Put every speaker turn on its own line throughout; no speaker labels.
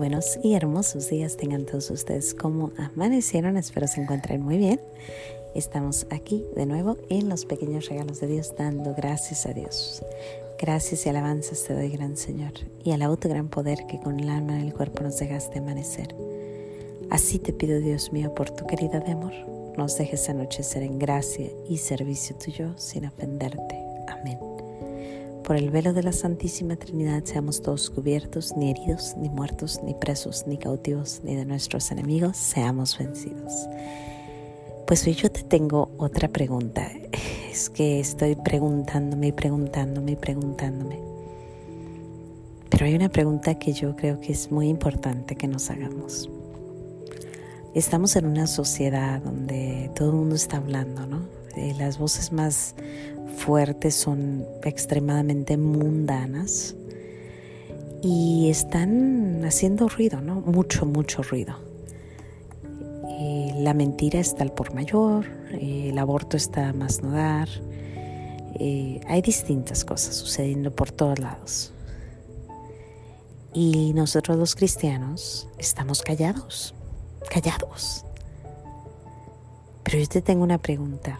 buenos y hermosos días tengan todos ustedes como amanecieron. Espero se encuentren muy bien. Estamos aquí de nuevo en los pequeños regalos de Dios, dando gracias a Dios. Gracias y alabanzas te doy, gran Señor, y al auto gran poder que con el alma y el cuerpo nos dejaste amanecer. Así te pido, Dios mío, por tu querida de amor, nos dejes anochecer en gracia y servicio tuyo sin ofenderte. Amén. Por el velo de la Santísima Trinidad seamos todos cubiertos, ni heridos, ni muertos, ni presos, ni cautivos, ni de nuestros enemigos seamos vencidos. Pues hoy yo te tengo otra pregunta. Es que estoy preguntándome y preguntándome y preguntándome. Pero hay una pregunta que yo creo que es muy importante que nos hagamos. Estamos en una sociedad donde todo el mundo está hablando, ¿no? Eh, las voces más fuertes son extremadamente mundanas y están haciendo ruido, ¿no? Mucho, mucho ruido. Eh, la mentira está al por mayor, eh, el aborto está a más no dar. Eh, hay distintas cosas sucediendo por todos lados. Y nosotros los cristianos estamos callados, callados. Pero yo te tengo una pregunta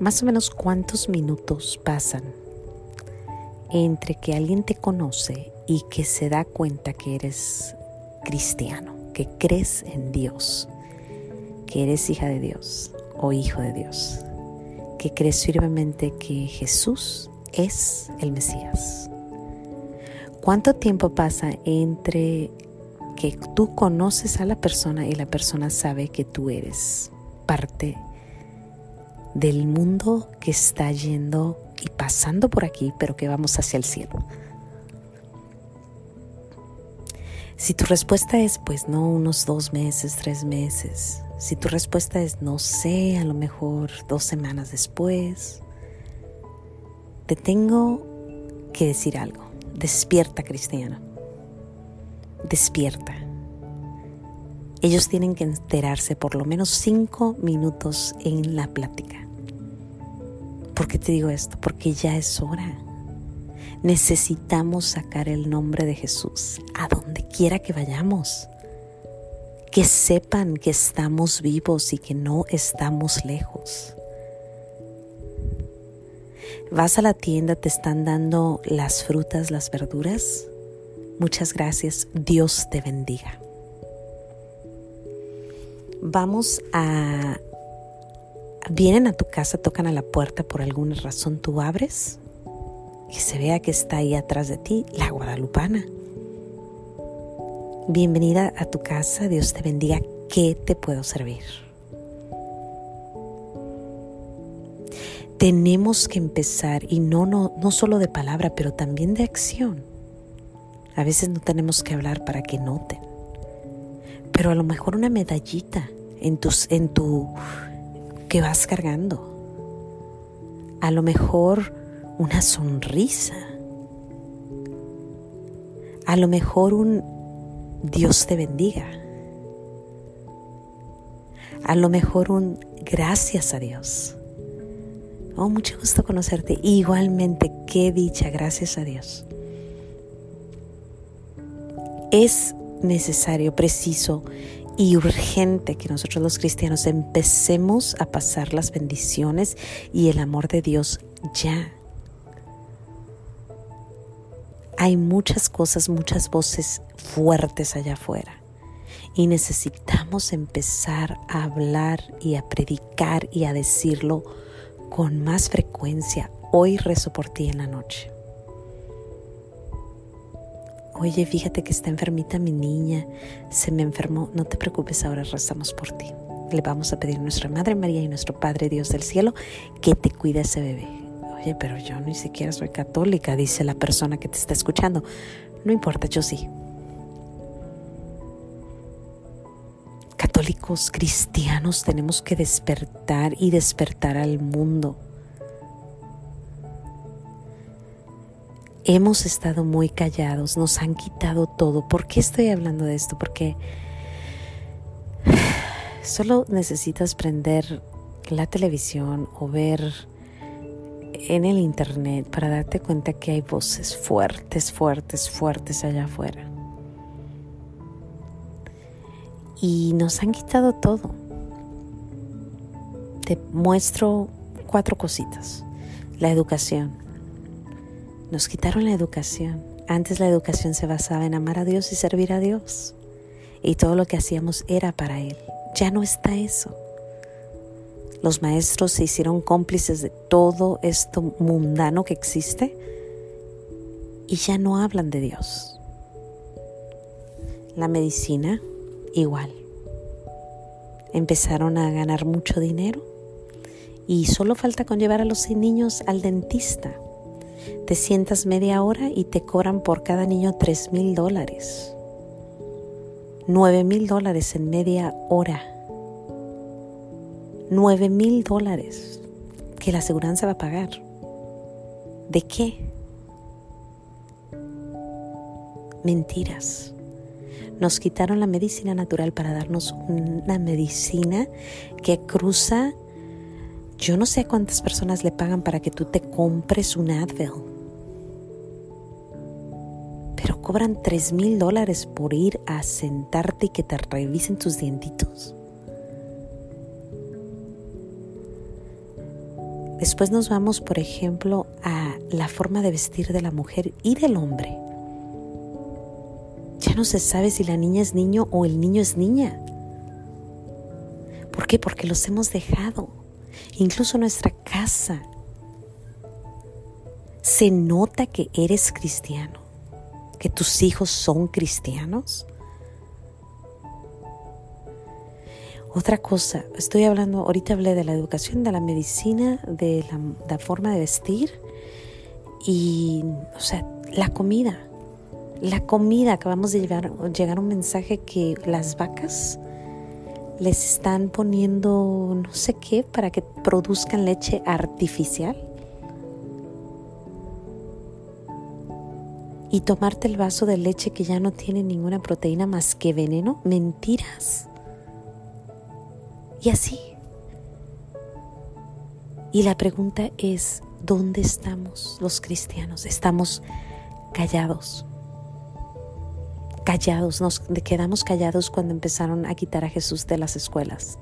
más o menos cuántos minutos pasan entre que alguien te conoce y que se da cuenta que eres cristiano, que crees en Dios, que eres hija de Dios o hijo de Dios, que crees firmemente que Jesús es el Mesías. ¿Cuánto tiempo pasa entre que tú conoces a la persona y la persona sabe que tú eres parte del mundo que está yendo y pasando por aquí, pero que vamos hacia el cielo? Si tu respuesta es, pues no, unos dos meses, tres meses. Si tu respuesta es, no sé, a lo mejor dos semanas después. Te tengo que decir algo. Despierta, cristiana. Despierta. Ellos tienen que enterarse por lo menos cinco minutos en la plática. ¿Por qué te digo esto? Porque ya es hora. Necesitamos sacar el nombre de Jesús a donde quiera que vayamos. Que sepan que estamos vivos y que no estamos lejos. Vas a la tienda, te están dando las frutas, las verduras. Muchas gracias. Dios te bendiga. Vamos a vienen a tu casa, tocan a la puerta por alguna razón, tú abres y se vea que está ahí atrás de ti la guadalupana. Bienvenida a tu casa, Dios te bendiga, ¿qué te puedo servir? Tenemos que empezar y no, no, no solo de palabra, pero también de acción. A veces no tenemos que hablar para que noten, pero a lo mejor una medallita en, tus, en tu que vas cargando. A lo mejor una sonrisa. A lo mejor un Dios te bendiga. A lo mejor un gracias a Dios. Oh, mucho gusto conocerte. Igualmente, qué dicha, gracias a Dios. Es necesario, preciso y urgente que nosotros los cristianos empecemos a pasar las bendiciones y el amor de Dios ya. Hay muchas cosas, muchas voces fuertes allá afuera y necesitamos empezar a hablar y a predicar y a decirlo con más frecuencia. Hoy rezo por ti en la noche oye, fíjate que está enfermita mi niña, se me enfermó, no te preocupes, ahora rezamos por ti. Le vamos a pedir a nuestra Madre María y nuestro Padre Dios del cielo que te cuide ese bebé. Oye, pero yo ni siquiera soy católica, dice la persona que te está escuchando. No importa, yo sí. Católicos, cristianos, tenemos que despertar y despertar al mundo hemos estado muy callados, nos han quitado todo. ¿Por qué estoy hablando de esto? Porque solo necesitas prender la televisión o ver en el internet para darte cuenta que hay voces fuertes, fuertes, fuertes allá afuera. Y nos han quitado todo. Te muestro cuatro cositas. La educación. Nos quitaron la educación. Antes la educación se basaba en amar a Dios y servir a Dios. Y todo lo que hacíamos era para Él. Ya no está eso. Los maestros se hicieron cómplices de todo esto mundano que existe y ya no hablan de Dios. La medicina, igual. Empezaron a ganar mucho dinero y solo falta con llevar a los niños al dentista. Te sientas media hora y te cobran por cada niño tres mil dólares. Nueve mil dólares en media hora. 9 mil dólares que la aseguranza va a pagar. ¿De qué? Mentiras. Nos quitaron la medicina natural para darnos una medicina que cruza, yo no sé cuántas personas le pagan para que tú te compres un Advil. Pero cobran 3 mil dólares por ir a sentarte y que te revisen tus dientitos. Después nos vamos, por ejemplo, a la forma de vestir de la mujer y del hombre. Ya no se sabe si la niña es niño o el niño es niña. ¿Por qué? Porque los hemos dejado. Incluso nuestra casa. Se nota que eres cristiano, que tus hijos son cristianos. Otra cosa, estoy hablando, ahorita hablé de la educación, de la medicina, de la, forma de vestir y, o sea, la comida. La comida, acabamos de llevar, llegar un mensaje que las vacas les están poniendo no sé qué para que produzcan leche artificial. Y tomarte el vaso de leche que ya no tiene ninguna proteína más que veneno, mentiras. Y así. Y la pregunta es, ¿dónde estamos los cristianos? Estamos callados. Callados, nos quedamos callados cuando empezaron a quitar a Jesús de las escuelas.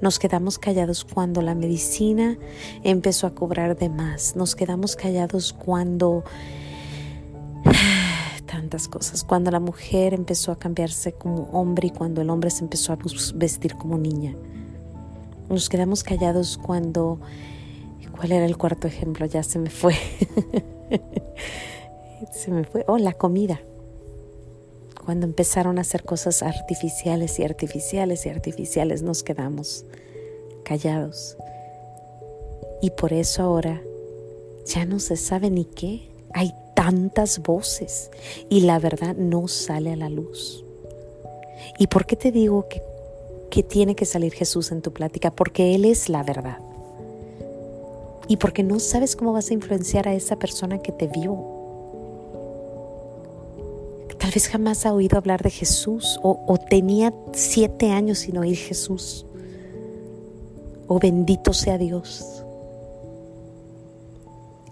Nos quedamos callados cuando la medicina empezó a cobrar de más. Nos quedamos callados cuando tantas cosas. Cuando la mujer empezó a cambiarse como hombre y cuando el hombre se empezó a vestir como niña. Nos quedamos callados cuando... ¿Cuál era el cuarto ejemplo? Ya se me fue. se me fue. Oh, la comida. Cuando empezaron a hacer cosas artificiales y artificiales y artificiales, nos quedamos callados. Y por eso ahora ya no se sabe ni qué. Hay tantas voces y la verdad no sale a la luz. ¿Y por qué te digo que que tiene que salir Jesús en tu plática, porque Él es la verdad. Y porque no sabes cómo vas a influenciar a esa persona que te vio. Jamás ha oído hablar de Jesús o, tenía siete años sin oír Jesús. O bendito sea Dios.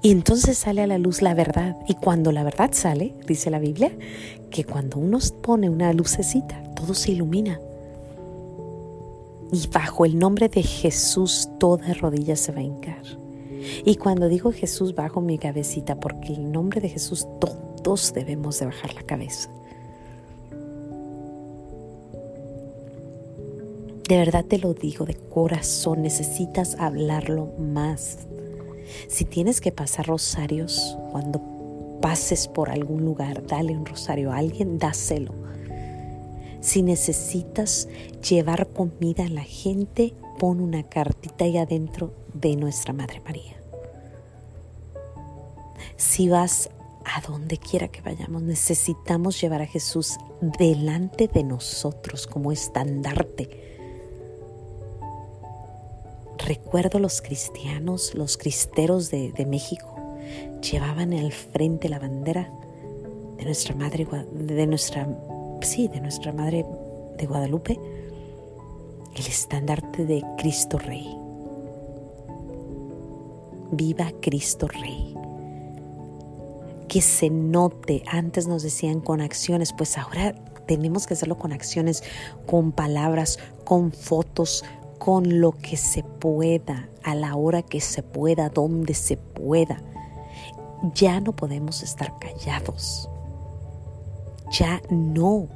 Y entonces sale a la luz la verdad. Y cuando la verdad sale, dice la Biblia, que cuando uno pone una lucecita, todo se ilumina y bajo el nombre de Jesús toda rodilla se va a hincar. Y cuando digo Jesús bajo mi cabecita, porque el nombre de Jesús todos debemos de bajar la cabeza. De verdad te lo digo de corazón, necesitas hablarlo más. Si tienes que pasar rosarios, cuando pases por algún lugar, dale un rosario a alguien, dáselo si necesitas llevar comida a la gente, pon una cartita ahí adentro de nuestra Madre María. Si vas a donde quiera que vayamos, necesitamos llevar a Jesús delante de nosotros como estandarte. Recuerdo los cristianos, los cristeros de, México, llevaban al frente la bandera de nuestra Madre, de nuestra sí, de nuestra Madre de Guadalupe, el estandarte de Cristo Rey. viva Cristo Rey. Que se note, antes nos decían con acciones, pues ahora tenemos que hacerlo con acciones, con palabras, con fotos, con lo que se pueda, a la hora que se pueda, donde se pueda. Ya no podemos estar callados. Ya no.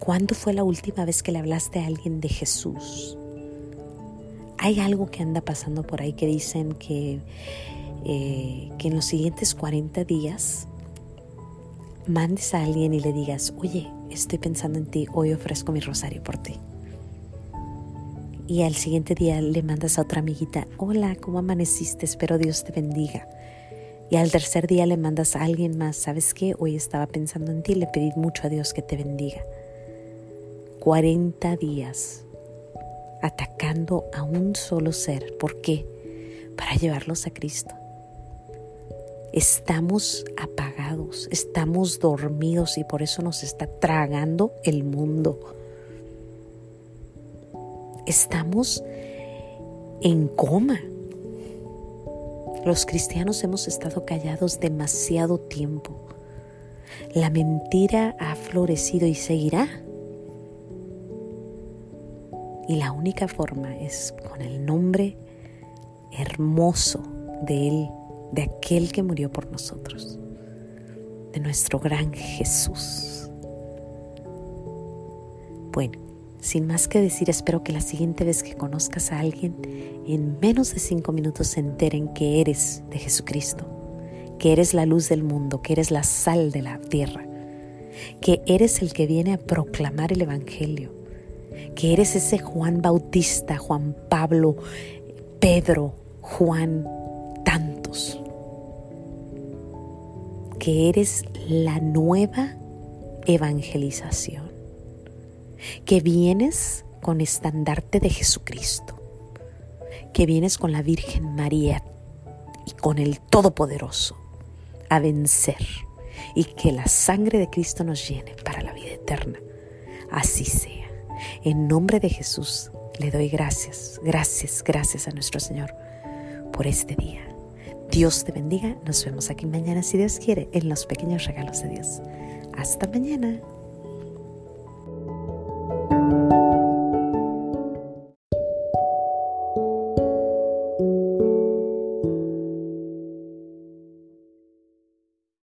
¿Cuándo fue la última vez que le hablaste a alguien de Jesús? Hay algo que anda pasando por ahí que dicen que, eh, que en los siguientes 40 días mandes a alguien y le digas, oye, estoy pensando en ti, hoy ofrezco mi rosario por ti. Y al siguiente día le mandas a otra amiguita, hola, ¿cómo amaneciste? Espero Dios te bendiga. Y al tercer día le mandas a alguien más, ¿sabes qué? Hoy estaba pensando en ti, le pedí mucho a Dios que te bendiga. 40 días atacando a un solo ser. ¿Por qué? Para llevarlos a Cristo. Estamos apagados, estamos dormidos y por eso nos está tragando el mundo. Estamos en coma. Los cristianos hemos estado callados demasiado tiempo. La mentira ha florecido y seguirá. Y la única forma es con el nombre hermoso de Él, de aquel que murió por nosotros, de nuestro gran Jesús. Bueno, sin más que decir, espero que la siguiente vez que conozcas a alguien, en menos de cinco minutos se enteren que eres de Jesucristo, que eres la luz del mundo, que eres la sal de la tierra, que eres el que viene a proclamar el Evangelio, que eres ese Juan Bautista, Juan Pablo, Pedro, Juan, que eres la nueva evangelización que vienes con estandarte de Jesucristo, que vienes con la Virgen María y con el Todopoderoso a vencer y que la sangre de Cristo nos llene para la vida eterna. Así sea. En nombre de Jesús le doy gracias, gracias, gracias a nuestro Señor por este día. Dios te bendiga. Nos vemos aquí mañana, si Dios quiere, en los pequeños regalos de Dios. Hasta mañana.